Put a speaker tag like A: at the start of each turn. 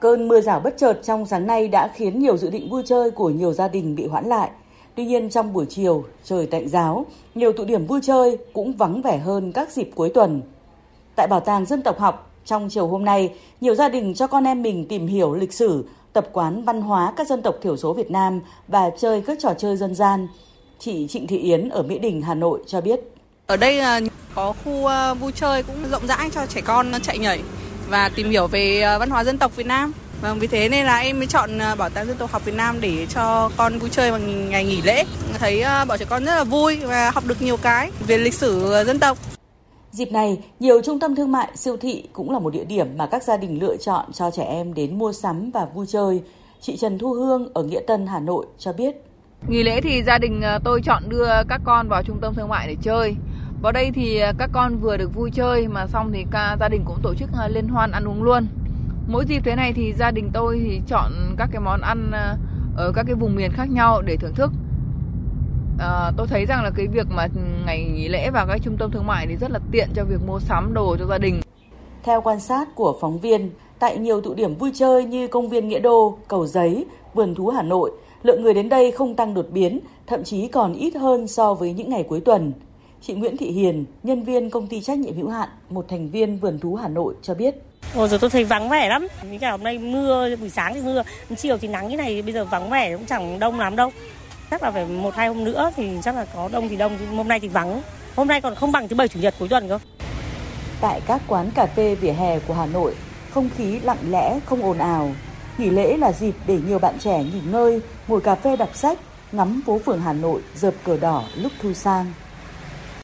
A: Cơn mưa rào bất chợt trong sáng nay đã khiến nhiều dự định vui chơi của nhiều gia đình bị hoãn lại. Tuy nhiên trong buổi chiều, trời tạnh giáo, nhiều tụ điểm vui chơi cũng vắng vẻ hơn các dịp cuối tuần. Tại Bảo tàng Dân tộc học, trong chiều hôm nay, nhiều gia đình cho con em mình tìm hiểu lịch sử, tập quán văn hóa các dân tộc thiểu số Việt Nam và chơi các trò chơi dân gian. Chị Trịnh Thị Yến ở Mỹ Đình, Hà Nội cho biết.
B: Ở đây à, có khu à, vui chơi cũng rộng rãi cho trẻ con chạy nhảy và tìm hiểu về ờ, văn hóa dân tộc Việt Nam. Vâng, vì thế nên là em mới chọn ờ, Bảo tàng Dân tộc học Việt Nam để cho con vui chơi vào ngày nghỉ lễ. Thấy bảo trẻ con rất là vui và học được nhiều cái về lịch sử dân tộc.
A: Dịp này, nhiều trung tâm thương mại, siêu thị cũng là một địa điểm mà các gia đình lựa chọn cho trẻ em đến mua sắm và vui chơi. Chị Trần Thu Hương ở Nghĩa Tân, Hà Nội cho biết.
C: Nghỉ lễ thì gia đình tôi chọn đưa các con vào trung tâm thương mại để chơi. Vào đây thì à, các con vừa được vui chơi mà xong thì cả gia đình cũng tổ chức à, liên hoan ăn uống luôn. Mỗi dịp thế này thì gia đình tôi thì chọn các cái món ăn à, ở các cái vùng miền khác nhau để thưởng thức. À, tôi thấy rằng là cái việc mà ngày nghỉ lễ vào các trung tâm thương mại thì rất là tiện cho việc mua sắm đồ cho gia đình.
A: Theo quan sát của phóng viên, tại nhiều tụ điểm vui chơi như công viên Nghĩa Đô, Cầu Giấy, Vườn Thú Hà Nội, lượng người đến đây không tăng đột biến, thậm chí còn ít hơn so với những ngày cuối tuần. Chị Nguyễn Thị Hiền, nhân viên công ty trách nhiệm hữu hạn, một thành viên vườn thú Hà Nội cho biết.
D: Ồ giờ tôi thấy vắng vẻ lắm. Vì cả hôm nay mưa, buổi sáng thì mưa, chiều thì nắng như này, bây giờ vắng vẻ cũng chẳng đông lắm đâu. Chắc là phải một hai hôm nữa thì chắc là có đông thì đông, hôm nay thì vắng. Hôm nay còn không bằng thứ bảy chủ nhật cuối tuần cơ.
A: Tại các quán cà phê vỉa hè của Hà Nội, không khí lặng lẽ, không ồn ào. Nghỉ lễ là dịp để nhiều bạn trẻ nghỉ ngơi, ngồi cà phê đọc sách, ngắm phố phường Hà Nội dợp cờ đỏ lúc thu sang.